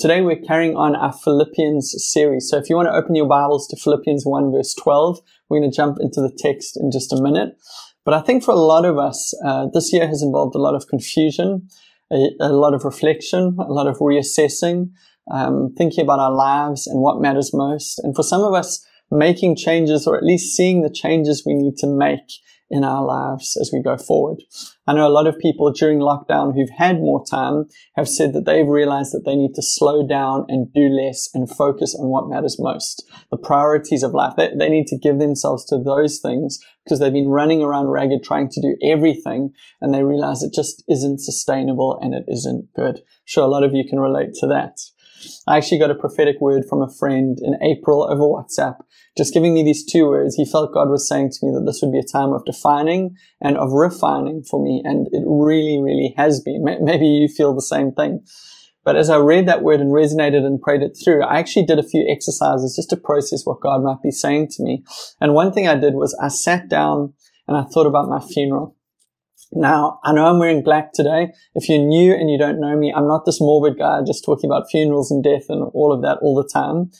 Today we're carrying on our Philippians series. So if you want to open your Bibles to Philippians 1 verse 12, we're going to jump into the text in just a minute. But I think for a lot of us, uh, this year has involved a lot of confusion, a, a lot of reflection, a lot of reassessing, um, thinking about our lives and what matters most. And for some of us, making changes or at least seeing the changes we need to make in our lives as we go forward. I know a lot of people during lockdown who've had more time have said that they've realized that they need to slow down and do less and focus on what matters most. The priorities of life. They, they need to give themselves to those things because they've been running around ragged trying to do everything and they realize it just isn't sustainable and it isn't good. Sure, a lot of you can relate to that. I actually got a prophetic word from a friend in April over WhatsApp, just giving me these two words. He felt God was saying to me that this would be a time of defining and of refining for me. And it really, really has been. Maybe you feel the same thing. But as I read that word and resonated and prayed it through, I actually did a few exercises just to process what God might be saying to me. And one thing I did was I sat down and I thought about my funeral. Now, I know I'm wearing black today. If you're new and you don't know me, I'm not this morbid guy just talking about funerals and death and all of that all the time.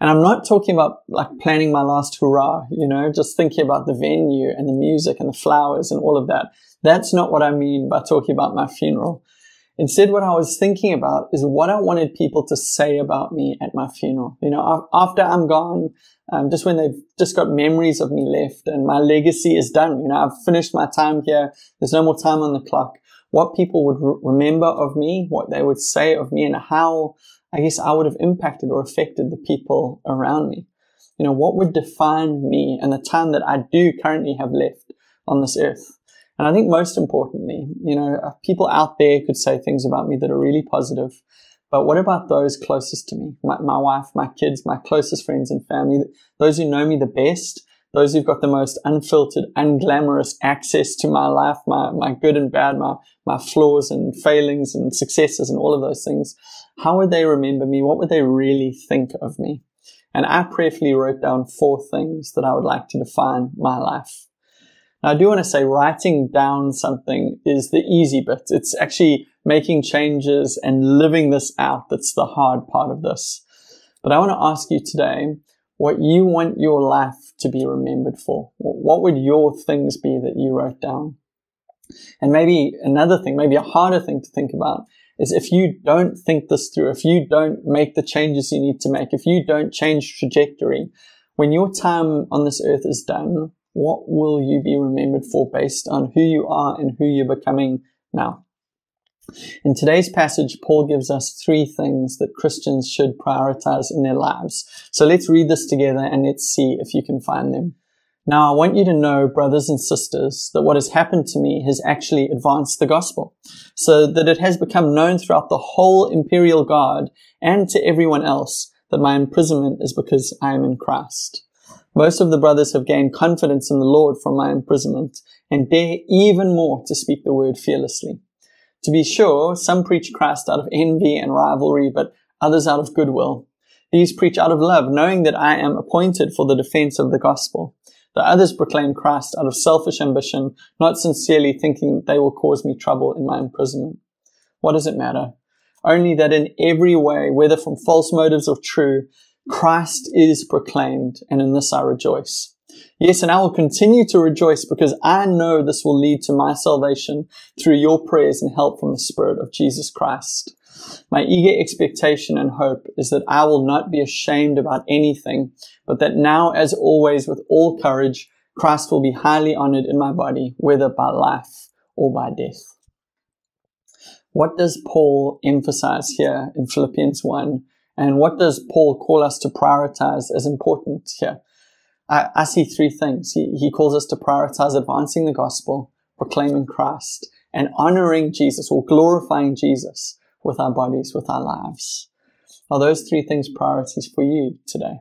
And I'm not talking about like planning my last hurrah, you know, just thinking about the venue and the music and the flowers and all of that. That's not what I mean by talking about my funeral. Instead, what I was thinking about is what I wanted people to say about me at my funeral. You know, after I'm gone, um, just when they've just got memories of me left and my legacy is done. You know, I've finished my time here. There's no more time on the clock. What people would re- remember of me, what they would say of me and how I guess I would have impacted or affected the people around me. You know, what would define me and the time that I do currently have left on this earth? And I think most importantly, you know, uh, people out there could say things about me that are really positive. But what about those closest to me? My, my wife, my kids, my closest friends and family, those who know me the best, those who've got the most unfiltered, unglamorous access to my life, my, my good and bad, my, my flaws and failings and successes and all of those things. How would they remember me? What would they really think of me? And I prayerfully wrote down four things that I would like to define my life. Now, I do want to say writing down something is the easy bit. It's actually making changes and living this out that's the hard part of this. But I want to ask you today what you want your life to be remembered for. What would your things be that you wrote down? And maybe another thing, maybe a harder thing to think about is if you don't think this through, if you don't make the changes you need to make, if you don't change trajectory, when your time on this earth is done, what will you be remembered for based on who you are and who you're becoming now? In today's passage, Paul gives us three things that Christians should prioritize in their lives. So let's read this together and let's see if you can find them. Now, I want you to know, brothers and sisters, that what has happened to me has actually advanced the gospel, so that it has become known throughout the whole imperial guard and to everyone else that my imprisonment is because I am in Christ. Most of the brothers have gained confidence in the Lord from my imprisonment and dare even more to speak the word fearlessly. To be sure, some preach Christ out of envy and rivalry, but others out of goodwill. These preach out of love, knowing that I am appointed for the defense of the gospel. The others proclaim Christ out of selfish ambition, not sincerely thinking they will cause me trouble in my imprisonment. What does it matter? Only that in every way, whether from false motives or true, Christ is proclaimed, and in this I rejoice. Yes, and I will continue to rejoice because I know this will lead to my salvation through your prayers and help from the Spirit of Jesus Christ. My eager expectation and hope is that I will not be ashamed about anything, but that now, as always, with all courage, Christ will be highly honored in my body, whether by life or by death. What does Paul emphasize here in Philippians 1 and what does Paul call us to prioritize as important here? I, I see three things. He, he calls us to prioritize advancing the gospel, proclaiming Christ, and honoring Jesus or glorifying Jesus with our bodies, with our lives. Are those three things priorities for you today?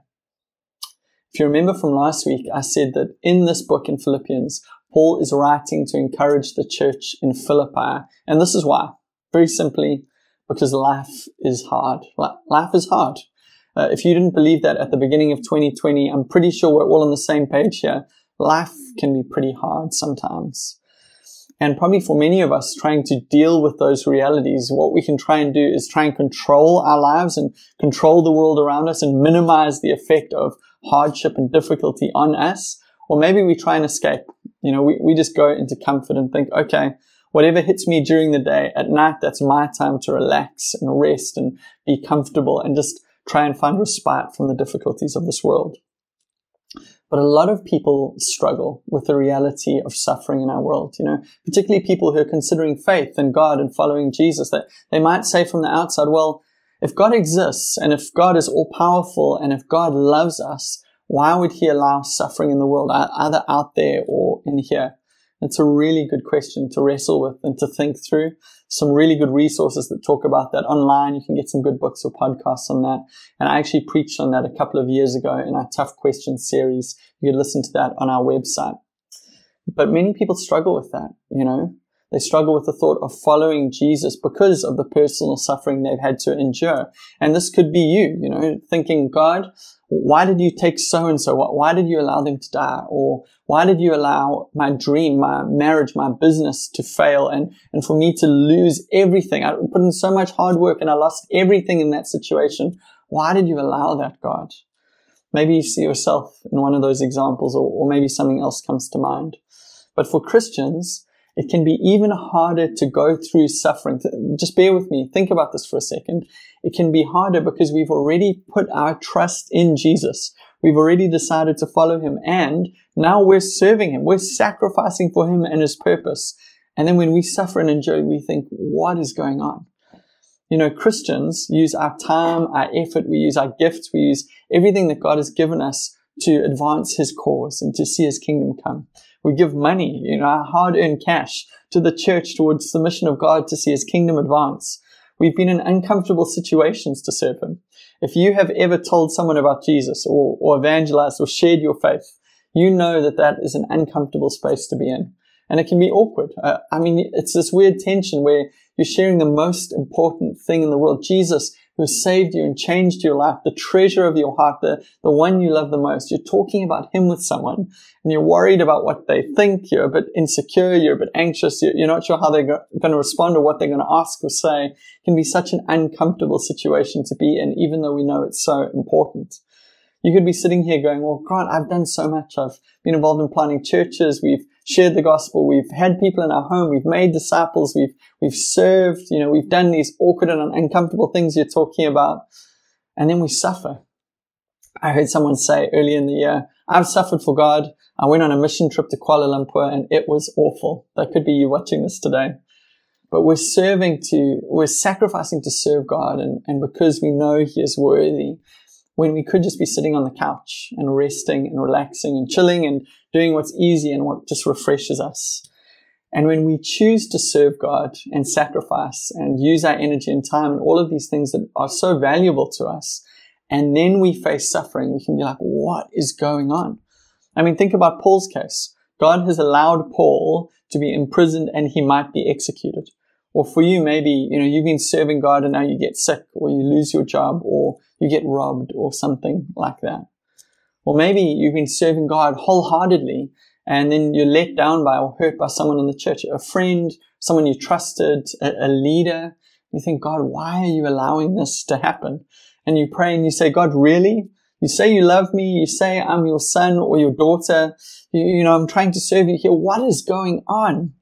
If you remember from last week, I said that in this book in Philippians, Paul is writing to encourage the church in Philippi. And this is why. Very simply, because life is hard. Life is hard. Uh, if you didn't believe that at the beginning of 2020, I'm pretty sure we're all on the same page here. Life can be pretty hard sometimes. And probably for many of us trying to deal with those realities, what we can try and do is try and control our lives and control the world around us and minimize the effect of hardship and difficulty on us. Or maybe we try and escape. You know, we, we just go into comfort and think, okay, whatever hits me during the day, at night, that's my time to relax and rest and be comfortable and just try and find respite from the difficulties of this world. But a lot of people struggle with the reality of suffering in our world, you know, particularly people who are considering faith and God and following Jesus, that they might say from the outside, well, if God exists and if God is all powerful and if God loves us, why would he allow suffering in the world, either out there or in here? It's a really good question to wrestle with and to think through. Some really good resources that talk about that online. You can get some good books or podcasts on that. And I actually preached on that a couple of years ago in our Tough Questions series. You can listen to that on our website. But many people struggle with that, you know. They struggle with the thought of following Jesus because of the personal suffering they've had to endure. And this could be you, you know, thinking, God, why did you take so and so? Why did you allow them to die? Or why did you allow my dream, my marriage, my business to fail and, and for me to lose everything? I put in so much hard work and I lost everything in that situation. Why did you allow that, God? Maybe you see yourself in one of those examples or, or maybe something else comes to mind. But for Christians, it can be even harder to go through suffering. Just bear with me. Think about this for a second. It can be harder because we've already put our trust in Jesus. We've already decided to follow him and now we're serving him. We're sacrificing for him and his purpose. And then when we suffer and enjoy, we think, what is going on? You know, Christians use our time, our effort, we use our gifts, we use everything that God has given us to advance his cause and to see his kingdom come. We give money, you know, our hard earned cash to the church towards the mission of God to see his kingdom advance. We've been in uncomfortable situations to serve him. If you have ever told someone about Jesus or, or evangelized or shared your faith, you know that that is an uncomfortable space to be in. And it can be awkward. Uh, I mean, it's this weird tension where you're sharing the most important thing in the world. Jesus who saved you and changed your life, the treasure of your heart, the, the one you love the most. You're talking about him with someone and you're worried about what they think. You're a bit insecure. You're a bit anxious. You're, you're not sure how they're go- going to respond or what they're going to ask or say. It can be such an uncomfortable situation to be in, even though we know it's so important. You could be sitting here going, well, Grant, I've done so much. I've been involved in planting churches. We've shared the gospel. We've had people in our home. We've made disciples. We've, we've served. You know, we've done these awkward and uncomfortable things you're talking about. And then we suffer. I heard someone say earlier in the year, I've suffered for God. I went on a mission trip to Kuala Lumpur and it was awful. That could be you watching this today. But we're serving to, we're sacrificing to serve God and, and because we know He is worthy, when we could just be sitting on the couch and resting and relaxing and chilling and doing what's easy and what just refreshes us. And when we choose to serve God and sacrifice and use our energy and time and all of these things that are so valuable to us, and then we face suffering, we can be like, what is going on? I mean, think about Paul's case. God has allowed Paul to be imprisoned and he might be executed. Or for you, maybe, you know, you've been serving God and now you get sick or you lose your job or you get robbed or something like that. Or maybe you've been serving God wholeheartedly and then you're let down by or hurt by someone in the church, a friend, someone you trusted, a, a leader. You think, God, why are you allowing this to happen? And you pray and you say, God, really? You say you love me. You say I'm your son or your daughter. You, you know, I'm trying to serve you here. What is going on?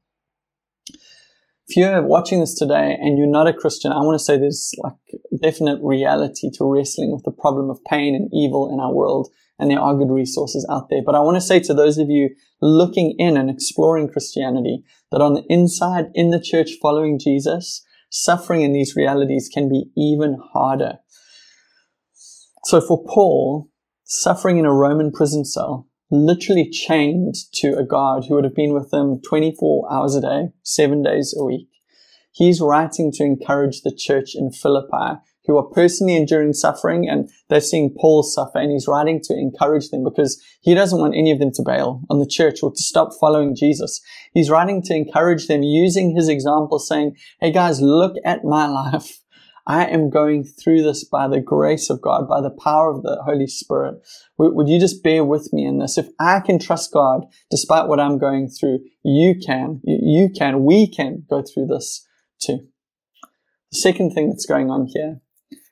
If you're watching this today and you're not a Christian, I want to say there's like definite reality to wrestling with the problem of pain and evil in our world. And there are good resources out there. But I want to say to those of you looking in and exploring Christianity that on the inside, in the church following Jesus, suffering in these realities can be even harder. So for Paul, suffering in a Roman prison cell literally chained to a guard who would have been with them 24 hours a day, seven days a week. He's writing to encourage the church in Philippi who are personally enduring suffering and they're seeing Paul suffer and he's writing to encourage them because he doesn't want any of them to bail on the church or to stop following Jesus. He's writing to encourage them using his example saying, Hey guys, look at my life. I am going through this by the grace of God, by the power of the Holy Spirit. Would, you just bear with me in this? If I can trust God despite what I'm going through, you can, you can, we can go through this too. The second thing that's going on here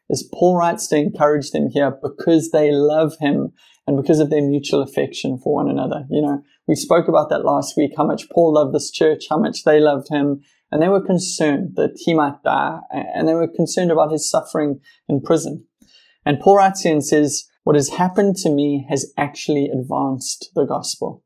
is Paul writes to encourage them here because they love him and because of their mutual affection for one another. You know, we spoke about that last week, how much Paul loved this church, how much they loved him, and they were concerned that he might die, and they were concerned about his suffering in prison. And Paul writes here and says, What has happened to me has actually advanced the gospel.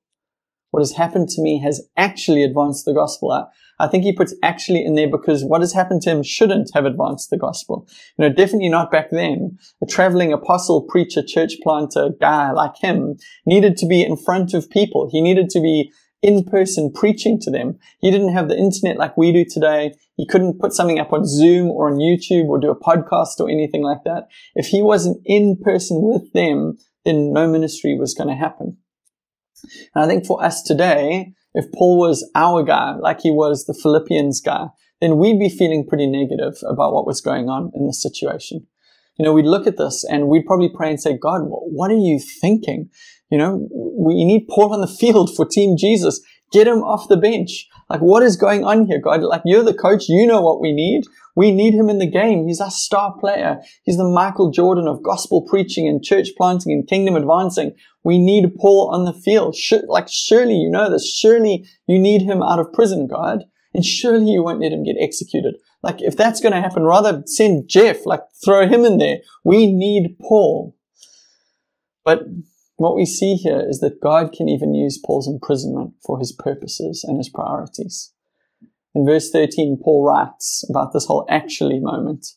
What has happened to me has actually advanced the gospel. I, I think he puts actually in there because what has happened to him shouldn't have advanced the gospel. You know, definitely not back then. A traveling apostle, preacher, church planter guy like him needed to be in front of people. He needed to be in person preaching to them. He didn't have the internet like we do today. He couldn't put something up on Zoom or on YouTube or do a podcast or anything like that. If he wasn't in person with them, then no ministry was going to happen. And I think for us today, if Paul was our guy, like he was the Philippians guy, then we'd be feeling pretty negative about what was going on in the situation. You know, we'd look at this and we'd probably pray and say, God, what are you thinking? You know, we need Paul on the field for Team Jesus. Get him off the bench. Like, what is going on here, God? Like, you're the coach. You know what we need. We need him in the game. He's our star player. He's the Michael Jordan of gospel preaching and church planting and kingdom advancing. We need Paul on the field. like, surely you know this. Surely you need him out of prison, God. And surely you won't let him get executed. Like, if that's going to happen, rather send Jeff, like, throw him in there. We need Paul. But what we see here is that God can even use Paul's imprisonment for his purposes and his priorities. In verse 13, Paul writes about this whole actually moment.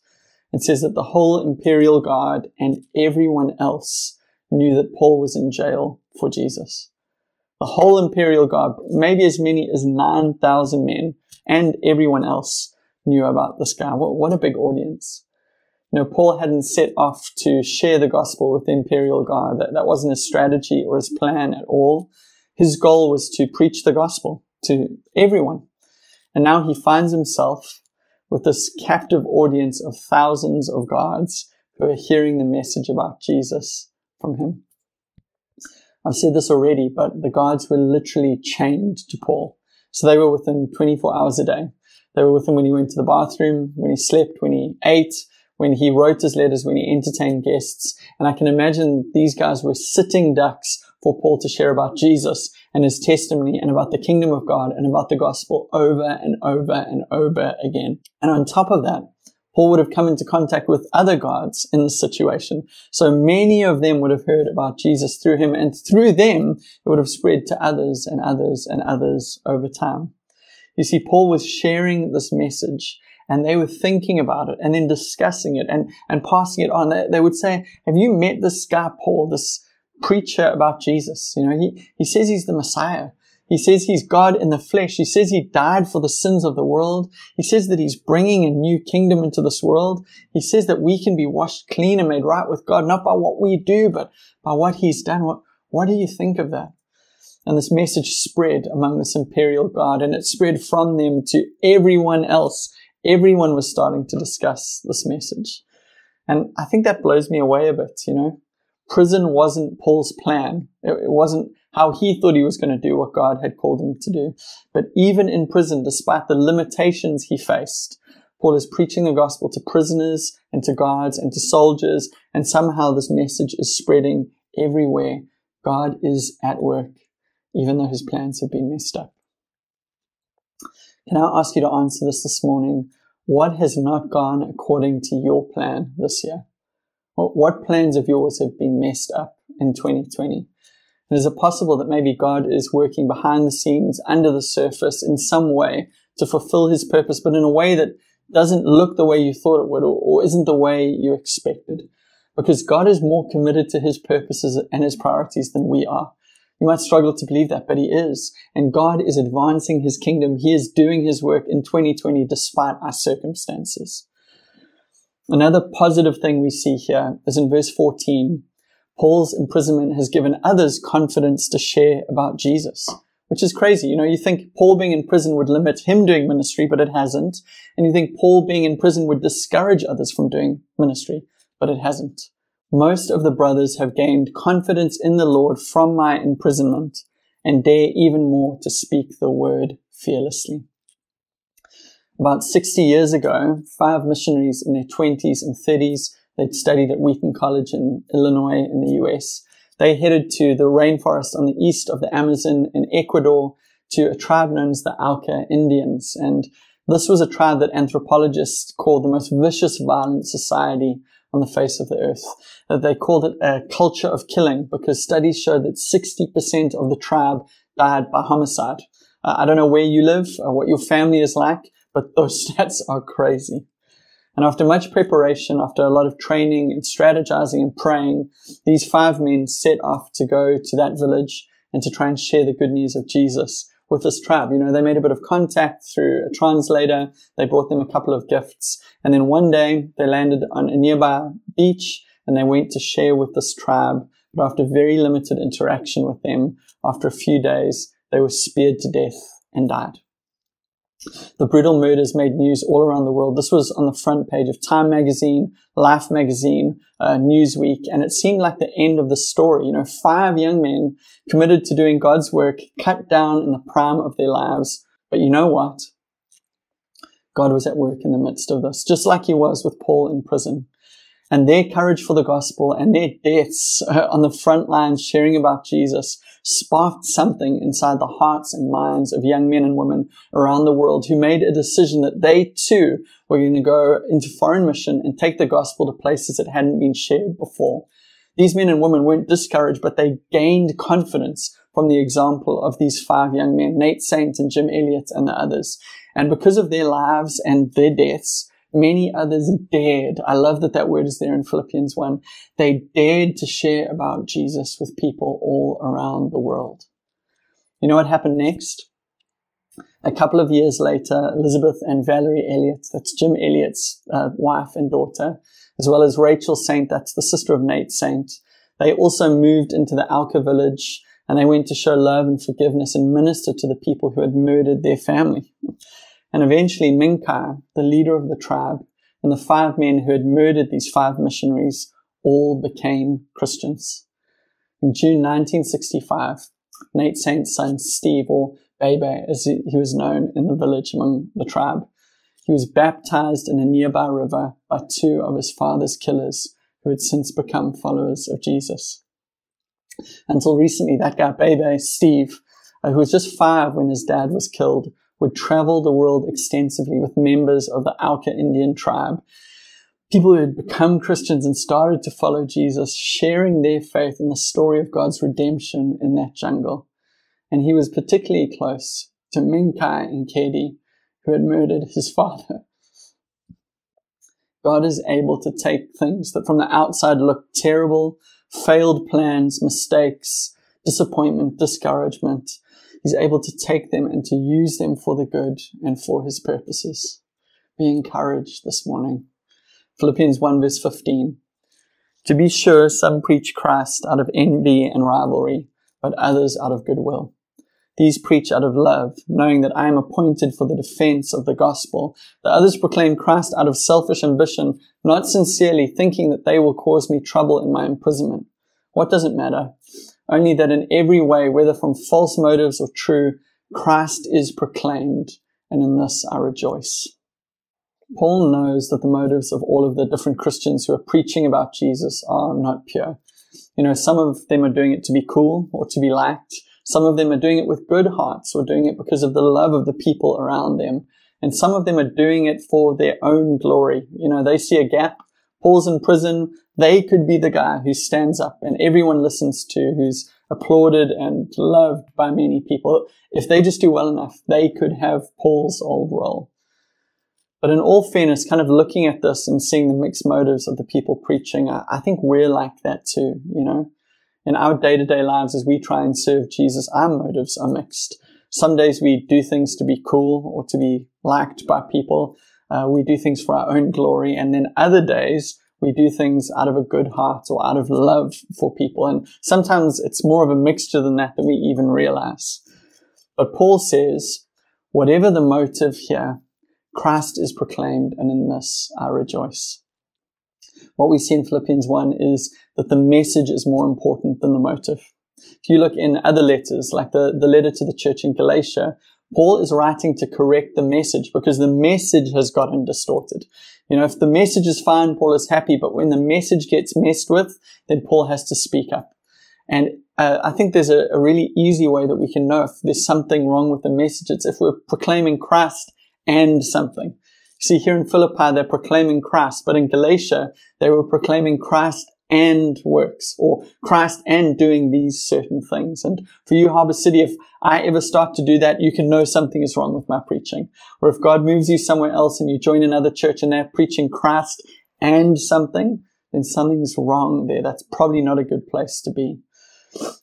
It says that the whole imperial guard and everyone else knew that Paul was in jail for Jesus. The whole imperial guard, maybe as many as 9,000 men, and everyone else knew about this guy. What, what a big audience. Know, Paul hadn't set off to share the gospel with the imperial guard. That, that wasn't his strategy or his plan at all. His goal was to preach the gospel to everyone, and now he finds himself with this captive audience of thousands of guards who are hearing the message about Jesus from him. I've said this already, but the guards were literally chained to Paul. So they were with him 24 hours a day. They were with him when he went to the bathroom, when he slept, when he ate, when he wrote his letters, when he entertained guests. And I can imagine these guys were sitting ducks for Paul to share about Jesus and his testimony and about the kingdom of God and about the gospel over and over and over again. And on top of that, Paul would have come into contact with other guards in this situation. So many of them would have heard about Jesus through him and through them, it would have spread to others and others and others over time. You see, Paul was sharing this message and they were thinking about it and then discussing it and, and passing it on. They, they would say, have you met this guy, Paul, this preacher about Jesus? You know, he, he says he's the Messiah. He says he's God in the flesh. He says he died for the sins of the world. He says that he's bringing a new kingdom into this world. He says that we can be washed clean and made right with God, not by what we do, but by what he's done. What, what do you think of that? And this message spread among this imperial guard and it spread from them to everyone else everyone was starting to discuss this message. And I think that blows me away a bit, you know. Prison wasn't Paul's plan. It, wasn't how he thought he was going to do what God had called him to do. But even in prison, despite the limitations he faced, Paul is preaching the gospel to prisoners and to guards and to soldiers, and somehow this message is spreading everywhere. God is at work, even though his plans have been messed up. Can I ask you to answer this this morning? What has not gone according to your plan this year? What plans of yours have been messed up in 2020? And is it possible that maybe God is working behind the scenes, under the surface, in some way to fulfill his purpose, but in a way that doesn't look the way you thought it would or, or isn't the way you expected? Because God is more committed to his purposes and his priorities than we are. You might struggle to believe that, but He is. And God is advancing His kingdom. He is doing His work in 2020 despite our circumstances. Another positive thing we see here is in verse 14. Paul's imprisonment has given others confidence to share about Jesus. which is crazy. You know, you think Paul being in prison would limit him doing ministry, but it hasn't. And you think Paul being in prison would discourage others from doing ministry, but it hasn't. Most of the brothers have gained confidence in the Lord from my imprisonment and dare even more to speak the word fearlessly. About 60 years ago, five missionaries in their 20s and 30s, they'd studied at Wheaton College in Illinois in the US. They headed to the rainforest on the east of the Amazon in Ecuador to a tribe known as the Auca Indians. And this was a tribe that anthropologists call the most vicious, violent society on the face of the earth. Uh, they called it a culture of killing because studies show that 60% of the tribe died by homicide. Uh, I don't know where you live or what your family is like, but those stats are crazy. And after much preparation, after a lot of training and strategizing and praying, these five men set off to go to that village and to try and share the good news of Jesus with this tribe. You know, they made a bit of contact through a translator. They brought them a couple of gifts. And then one day they landed on a nearby beach and they went to share with this tribe. But after very limited interaction with them, after a few days, they were speared to death and died. The brutal murders made news all around the world. This was on the front page of Time magazine, Life magazine, uh, Newsweek, and it seemed like the end of the story. You know, five young men committed to doing God's work, cut down in the prime of their lives. But you know what? God was at work in the midst of this, just like he was with Paul in prison and their courage for the gospel and their deaths uh, on the front lines sharing about Jesus sparked something inside the hearts and minds of young men and women around the world who made a decision that they too were going to go into foreign mission and take the gospel to places that hadn't been shared before. These men and women weren't discouraged, but they gained confidence from the example of these five young men, Nate Saint and Jim Elliot and the others. And because of their lives and their deaths, Many others dared. I love that that word is there in Philippians 1. They dared to share about Jesus with people all around the world. You know what happened next? A couple of years later, Elisabeth and Valerie Elliot, that's Jim Elliot's uh, wife and daughter, as well as Rachel Saint, that's the sister of Nate Saint, they also moved into the Auca village and they went to show love and forgiveness and minister to the people who had murdered their family. And eventually Mincaye, the leader of the tribe, and the five men who had murdered these five missionaries all became Christians. In June 1965, Nate Saint's son Steve, or Bebe as he was known in the village among the tribe, he was baptized in a nearby river by two of his father's killers who had since become followers of Jesus. Until recently, that guy, Bebe, Steve, uh, who was just five when his dad was killed, would travel the world extensively with members of the Auca Indian tribe. People who had become Christians and started to follow Jesus, sharing their faith in the story of God's redemption in that jungle. And he was particularly close to Mincaye and Kedi, who had murdered his father. God is able to take things that from the outside look terrible, failed plans, mistakes, disappointment, discouragement, He's able to take them and to use them for the good and for his purposes. Be encouraged this morning. Philippians 1 verse 15. To be sure, some preach Christ out of envy and rivalry, but others out of goodwill. These preach out of love, knowing that I am appointed for the defense of the gospel. The others proclaim Christ out of selfish ambition, not sincerely, thinking that they will cause me trouble in my imprisonment. What does it matter? Only that in every way, whether from false motives or true, Christ is proclaimed, and in this I rejoice. Paul knows that the motives of all of the different Christians who are preaching about Jesus are not pure. You know, some of them are doing it to be cool or to be liked. Some of them are doing it with good hearts or doing it because of the love of the people around them. And some of them are doing it for their own glory. You know, they see a gap. Paul's in prison. They could be the guy who stands up and everyone listens to, who's applauded and loved by many people. If they just do well enough, they could have Paul's old role. But in all fairness, kind of looking at this and seeing the mixed motives of the people preaching, I, I think we're like that too, you know. In our day to day lives, as we try and serve Jesus, our motives are mixed. Some days we do things to be cool or to be liked by people. Uh, we do things for our own glory. And then other days, we do things out of a good heart or out of love for people. And sometimes it's more of a mixture than that that we even realize. But Paul says, whatever the motive here, Christ is proclaimed, and in this I rejoice. What we see in Philippians 1 is that the message is more important than the motive. If you look in other letters, like the, the letter to the church in Galatia, Paul is writing to correct the message because the message has gotten distorted. You know, if the message is fine, Paul is happy, but when the message gets messed with, then Paul has to speak up. And uh, I think there's a, a, really easy way that we can know if there's something wrong with the message. It's if we're proclaiming Christ and something. See, here in Philippi, they're proclaiming Christ, but in Galatia, they were proclaiming Christ and works or Christ and doing these certain things. And for you, Harbor City, if I ever start to do that, you can know something is wrong with my preaching. Or if God moves you somewhere else and you join another church and they're preaching Christ and something, then something's wrong there. That's probably not a good place to be.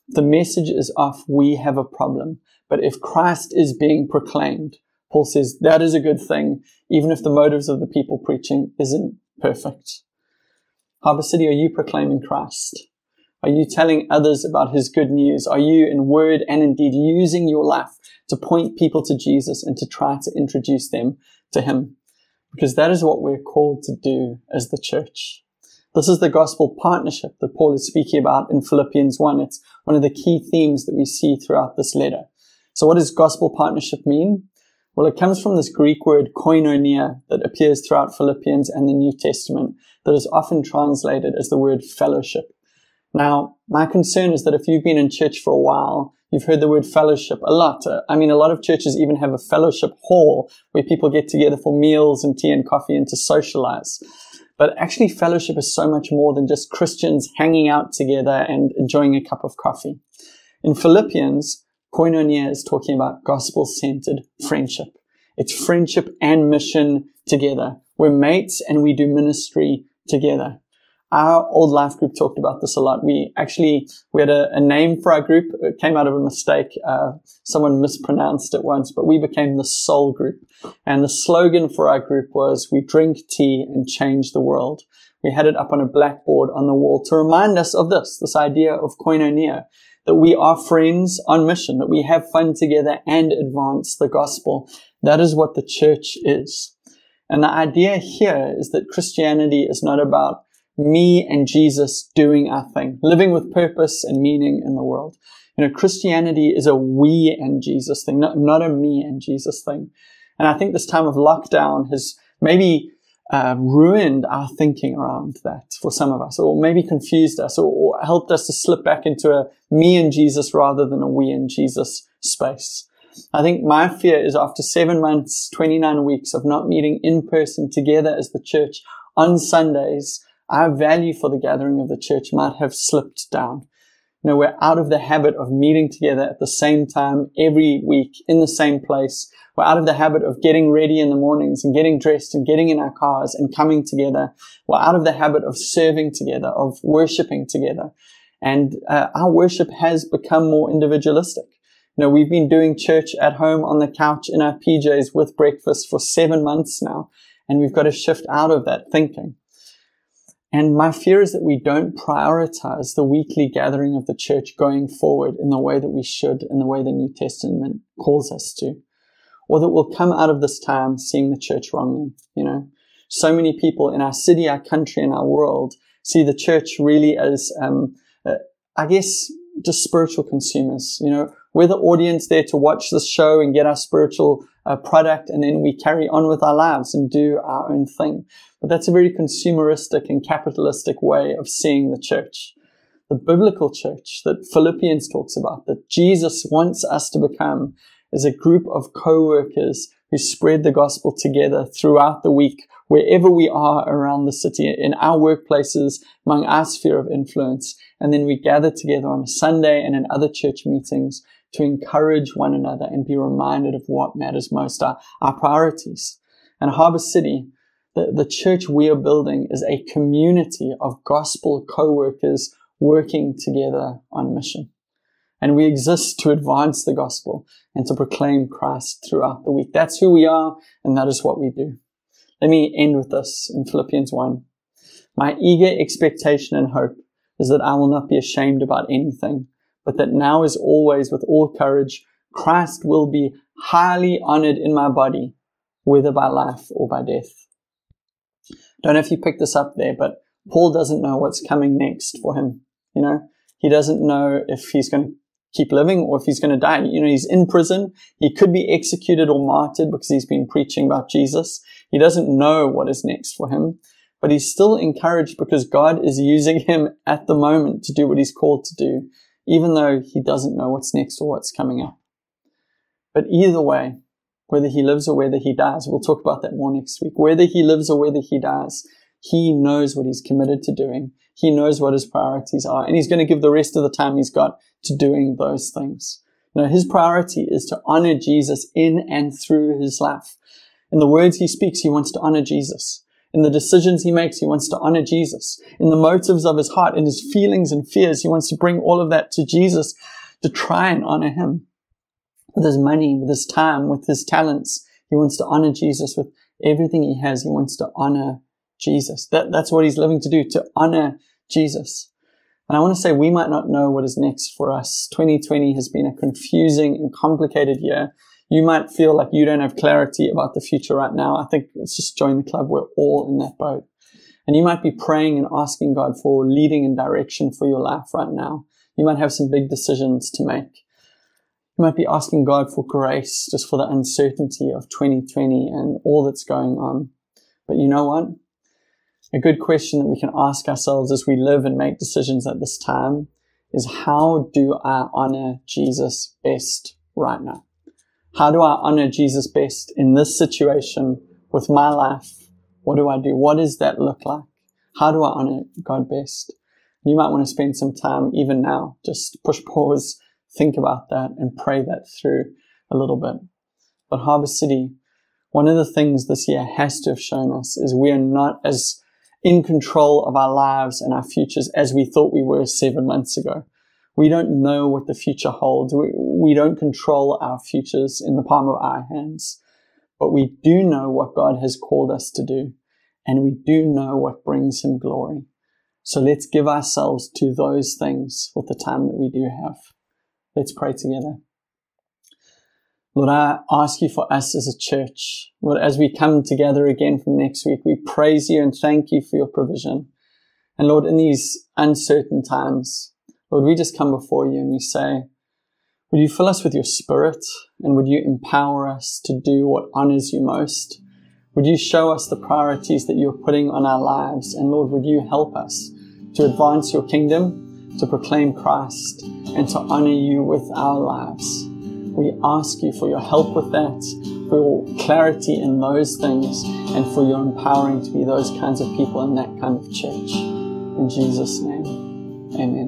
The message is off. We have a problem. But if Christ is being proclaimed, Paul says that is a good thing, even if the motives of the people preaching isn't perfect. Harbor City, are you proclaiming Christ? Are you telling others about his good news? Are you in word and in deed using your life to point people to Jesus and to try to introduce them to him? Because that is what we're called to do as the church. This is the gospel partnership that Paul is speaking about in Philippians 1. It's one of the key themes that we see throughout this letter. So what does gospel partnership mean? Well, it comes from this Greek word koinonia that appears throughout Philippians and the New Testament that is often translated as the word fellowship. Now, my concern is that if you've been in church for a while, you've heard the word fellowship a lot. Uh, I mean, a lot of churches even have a fellowship hall where people get together for meals and tea and coffee and to socialize. But actually, fellowship is so much more than just Christians hanging out together and enjoying a cup of coffee. In Philippians, Koinonia is talking about gospel centered friendship. It's friendship and mission together. We're mates and we do ministry together. Our old life group talked about this a lot. We actually, we had a, a name for our group. It came out of a mistake. Uh, someone mispronounced it once, but we became the soul group. And the slogan for our group was, we drink tea and change the world. We had it up on a blackboard on the wall to remind us of this, this idea of koinonia that we are friends on mission, that we have fun together and advance the gospel. That is what the church is. And the idea here is that Christianity is not about me and Jesus doing our thing, living with purpose and meaning in the world. You know, Christianity is a we and Jesus thing, not, not a me and Jesus thing. And I think this time of lockdown has maybe uh, ruined our thinking around that for some of us, or maybe confused us, or, or, helped us to slip back into a me and Jesus rather than a we and Jesus space. I think my fear is after seven months, 29 weeks of not meeting in person together as the church on Sundays, our value for the gathering of the church might have slipped down. You know, we're out of the habit of meeting together at the same time every week in the same place we're out of the habit of getting ready in the mornings and getting dressed and getting in our cars and coming together. We're out of the habit of serving together, of worshiping together. And uh, our worship has become more individualistic. You know, we've been doing church at home on the couch in our PJs with breakfast for seven months now, and we've got to shift out of that thinking. And my fear is that we don't prioritize the weekly gathering of the church going forward in the way that we should, in the way the New Testament calls us to or that will come out of this time seeing the church wrongly. You know, so many people in our city, our country, and our world see the church really as, um, uh, I guess, just spiritual consumers. You know, we're the audience there to watch the show and get our spiritual uh, product, and then we carry on with our lives and do our own thing. But that's a very consumeristic and capitalistic way of seeing the church. The biblical church that Philippians talks about, that Jesus wants us to become, is a group of co-workers who spread the gospel together throughout the week, wherever we are around the city, in our workplaces, among our sphere of influence. And then we gather together on a Sunday and in other church meetings to encourage one another and be reminded of what matters most, our, our priorities. And Harbor City, the, the church we are building is a community of gospel co-workers working together on mission. And we exist to advance the gospel and to proclaim Christ throughout the week. That's who we are, and that is what we do. Let me end with this in Philippians 1. My eager expectation and hope is that I will not be ashamed about anything, but that now as always with all courage, Christ will be highly honored in my body, whether by life or by death. Don't know if you picked this up there, but Paul doesn't know what's coming next for him. You know, he doesn't know if he's going to keep living or if he's going to die. You know, he's in prison. He could be executed or martyred because he's been preaching about Jesus. He doesn't know what is next for him, but he's still encouraged because God is using him at the moment to do what he's called to do, even though he doesn't know what's next or what's coming up. But either way, whether he lives or whether he dies, we'll talk about that more next week. Whether he lives or whether he dies, he knows what he's committed to doing. He knows what his priorities are, and he's going to give the rest of the time he's got to doing those things. You know, his priority is to honor Jesus in and through his life. In the words he speaks, he wants to honor Jesus. In the decisions he makes, he wants to honor Jesus. In the motives of his heart, in his feelings and fears, he wants to bring all of that to Jesus to try and honor him. With his money, with his time, with his talents, he wants to honor Jesus with everything he has. He wants to honor Jesus. That, that's what he's living to do, to honor Jesus. And I want to say we might not know what is next for us. 2020 has been a confusing and complicated year. You might feel like you don't have clarity about the future right now. I think it's just join the club. We're all in that boat. And you might be praying and asking God for leading and direction for your life right now. You might have some big decisions to make. You might be asking God for grace just for the uncertainty of 2020 and all that's going on. But you know what? A good question that we can ask ourselves as we live and make decisions at this time is how do I honor Jesus best right now? How do I honor Jesus best in this situation with my life? What do I do? What does that look like? How do I honor God best? You might want to spend some time even now, just push pause, think about that and pray that through a little bit. But Harbour City, one of the things this year has to have shown us is we are not as in control of our lives and our futures as we thought we were seven months ago. We don't know what the future holds. We, we don't control our futures in the palm of our hands, but we do know what God has called us to do, and we do know what brings Him glory. So let's give ourselves to those things with the time that we do have. Let's pray together. Lord, I ask you for us as a church. Lord, as we come together again from next week, we praise you and thank you for your provision. And Lord, in these uncertain times, Lord, we just come before you and we say, would you fill us with your spirit and would you empower us to do what honors you most? Would you show us the priorities that you're putting on our lives? And Lord, would you help us to advance your kingdom, to proclaim Christ, and to honor you with our lives? We ask you for your help with that, for your clarity in those things, and for your empowering to be those kinds of people in that kind of church. In Jesus' name, amen.